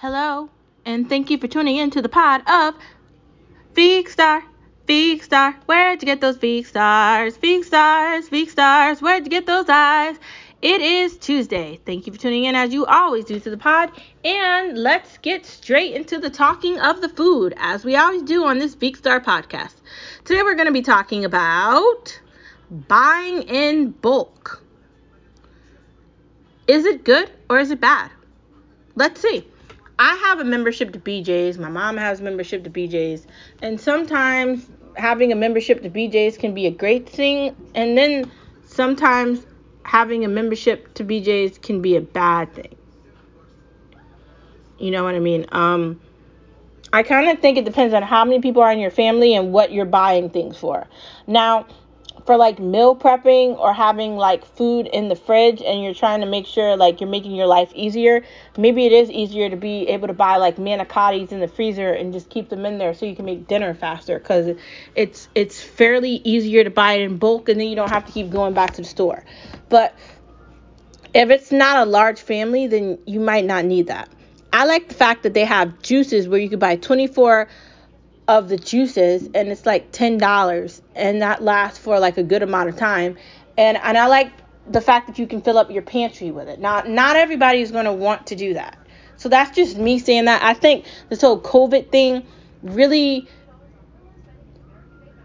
Hello, and thank you for tuning in to the pod of Veek Star. Veek Star, where'd you get those Veek Stars? Veek Stars, Veek Stars, where'd you get those eyes? It is Tuesday. Thank you for tuning in as you always do to the pod. And let's get straight into the talking of the food as we always do on this Veek Star podcast. Today we're going to be talking about buying in bulk. Is it good or is it bad? Let's see. I have a membership to BJ's. My mom has a membership to BJ's. And sometimes having a membership to BJ's can be a great thing. And then sometimes having a membership to BJ's can be a bad thing. You know what I mean? Um, I kind of think it depends on how many people are in your family and what you're buying things for. Now, for like meal prepping or having like food in the fridge and you're trying to make sure like you're making your life easier, maybe it is easier to be able to buy like manicottis in the freezer and just keep them in there so you can make dinner faster cuz it's it's fairly easier to buy it in bulk and then you don't have to keep going back to the store. But if it's not a large family, then you might not need that. I like the fact that they have juices where you could buy 24 of the juices and it's like $10 and that lasts for like a good amount of time. And and I like the fact that you can fill up your pantry with it. Not not everybody is going to want to do that. So that's just me saying that. I think this whole COVID thing really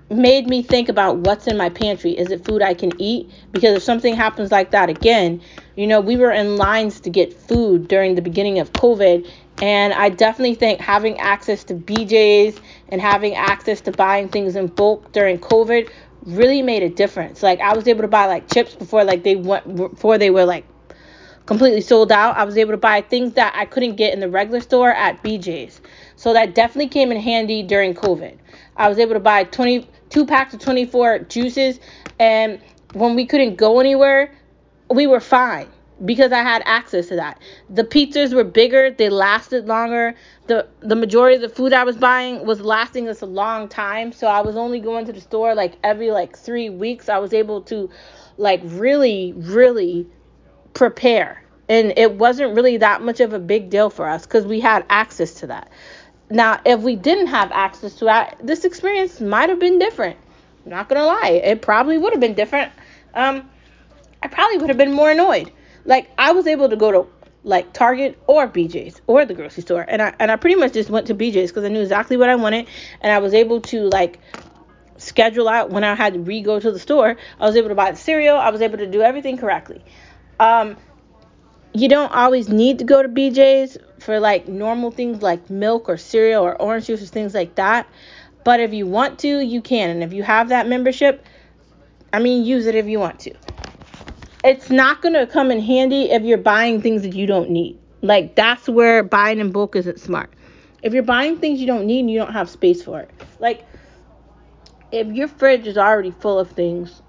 made me think about what's in my pantry. Is it food I can eat? Because if something happens like that again, you know, we were in lines to get food during the beginning of COVID and I definitely think having access to BJ's and having access to buying things in bulk during COVID really made a difference. Like I was able to buy like chips before like they went before they were like completely sold out. I was able to buy things that I couldn't get in the regular store at BJ's. So that definitely came in handy during COVID. I was able to buy 22 packs of 24 juices and when we couldn't go anywhere, we were fine because I had access to that. The pizzas were bigger, they lasted longer. The the majority of the food I was buying was lasting us a long time, so I was only going to the store like every like 3 weeks. I was able to like really really prepare. And it wasn't really that much of a big deal for us cuz we had access to that. Now, if we didn't have access to that, this experience might have been different. I'm not going to lie. It probably would have been different. Um I probably would have been more annoyed like I was able to go to like Target or BJ's or the grocery store, and I and I pretty much just went to BJ's because I knew exactly what I wanted, and I was able to like schedule out when I had to re-go to the store. I was able to buy the cereal. I was able to do everything correctly. Um, you don't always need to go to BJ's for like normal things like milk or cereal or orange juice or things like that. But if you want to, you can. And if you have that membership, I mean, use it if you want to it's not going to come in handy if you're buying things that you don't need. Like that's where buying in bulk isn't smart. If you're buying things you don't need and you don't have space for it. Like if your fridge is already full of things,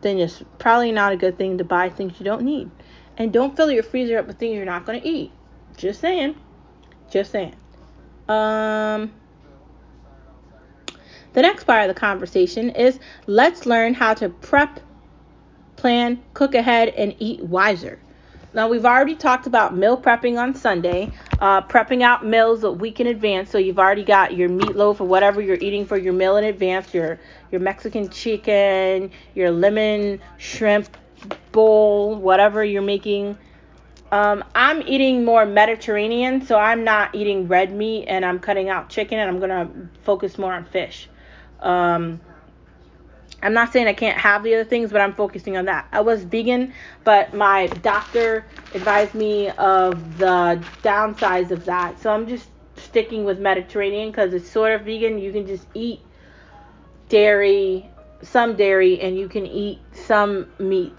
then it's probably not a good thing to buy things you don't need. And don't fill your freezer up with things you're not going to eat. Just saying. Just saying. Um the next part of the conversation is let's learn how to prep plan, cook ahead, and eat wiser. Now, we've already talked about meal prepping on Sunday, uh, prepping out meals a week in advance. So you've already got your meatloaf or whatever you're eating for your meal in advance, your your Mexican chicken, your lemon shrimp bowl, whatever you're making. Um, I'm eating more Mediterranean, so I'm not eating red meat and I'm cutting out chicken and I'm gonna focus more on fish. Um, I'm not saying I can't have the other things, but I'm focusing on that. I was vegan, but my doctor advised me of the downsides of that. So I'm just sticking with Mediterranean because it's sort of vegan. You can just eat dairy, some dairy, and you can eat some meat.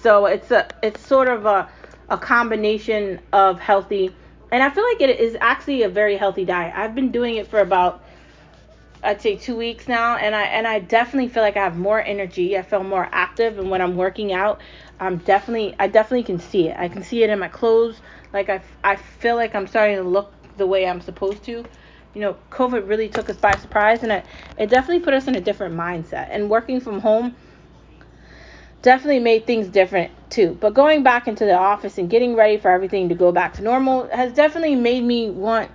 So it's a it's sort of a a combination of healthy, and I feel like it is actually a very healthy diet. I've been doing it for about I'd say two weeks now, and I and I definitely feel like I have more energy. I feel more active, and when I'm working out, I'm definitely I definitely can see it. I can see it in my clothes. Like I, I feel like I'm starting to look the way I'm supposed to. You know, COVID really took us by surprise, and it it definitely put us in a different mindset. And working from home, definitely made things different too. But going back into the office and getting ready for everything to go back to normal has definitely made me want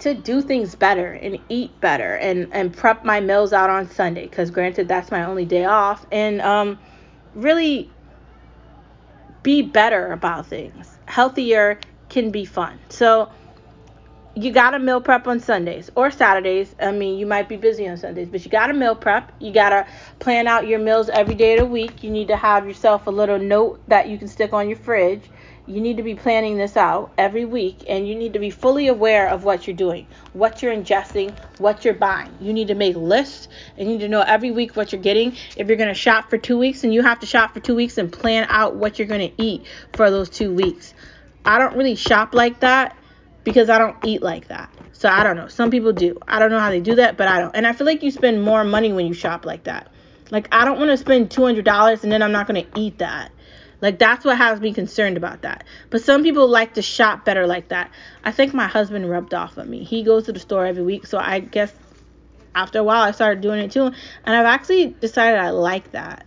to do things better and eat better and and prep my meals out on Sunday because granted that's my only day off and um really be better about things. Healthier can be fun. So you got to meal prep on Sundays or Saturdays. I mean, you might be busy on Sundays, but you got to meal prep. You got to plan out your meals every day of the week. You need to have yourself a little note that you can stick on your fridge. You need to be planning this out every week and you need to be fully aware of what you're doing, what you're ingesting, what you're buying. You need to make lists and you need to know every week what you're getting. If you're going to shop for 2 weeks and you have to shop for 2 weeks and plan out what you're going to eat for those 2 weeks. I don't really shop like that because I don't eat like that. So I don't know. Some people do. I don't know how they do that, but I don't. And I feel like you spend more money when you shop like that. Like I don't want to spend $200 and then I'm not going to eat that. Like that's what has me concerned about that. But some people like to shop better like that. I think my husband rubbed off on me. He goes to the store every week, so I guess after a while I started doing it too. And I've actually decided I like that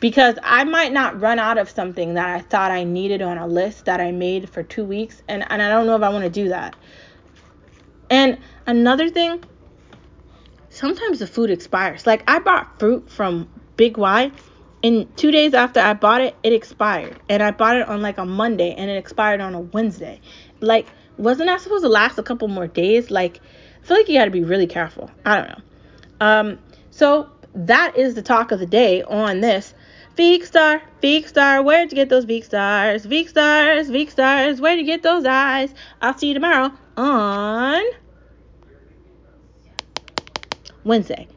because I might not run out of something that I thought I needed on a list that I made for two weeks, and, and I don't know if I want to do that. And another thing, sometimes the food expires. Like I bought fruit from Big Y, and two days after I bought it, it expired, and I bought it on like a Monday, and it expired on a Wednesday. Like, wasn't that supposed to last a couple more days? Like, I feel like you got to be really careful. I don't know. Um, so that is the talk of the day on this Veek Star, Veek Star, where'd you get those Veek Stars? Veek Stars, Veek Stars, where'd you get those eyes? I'll see you tomorrow on Wednesday.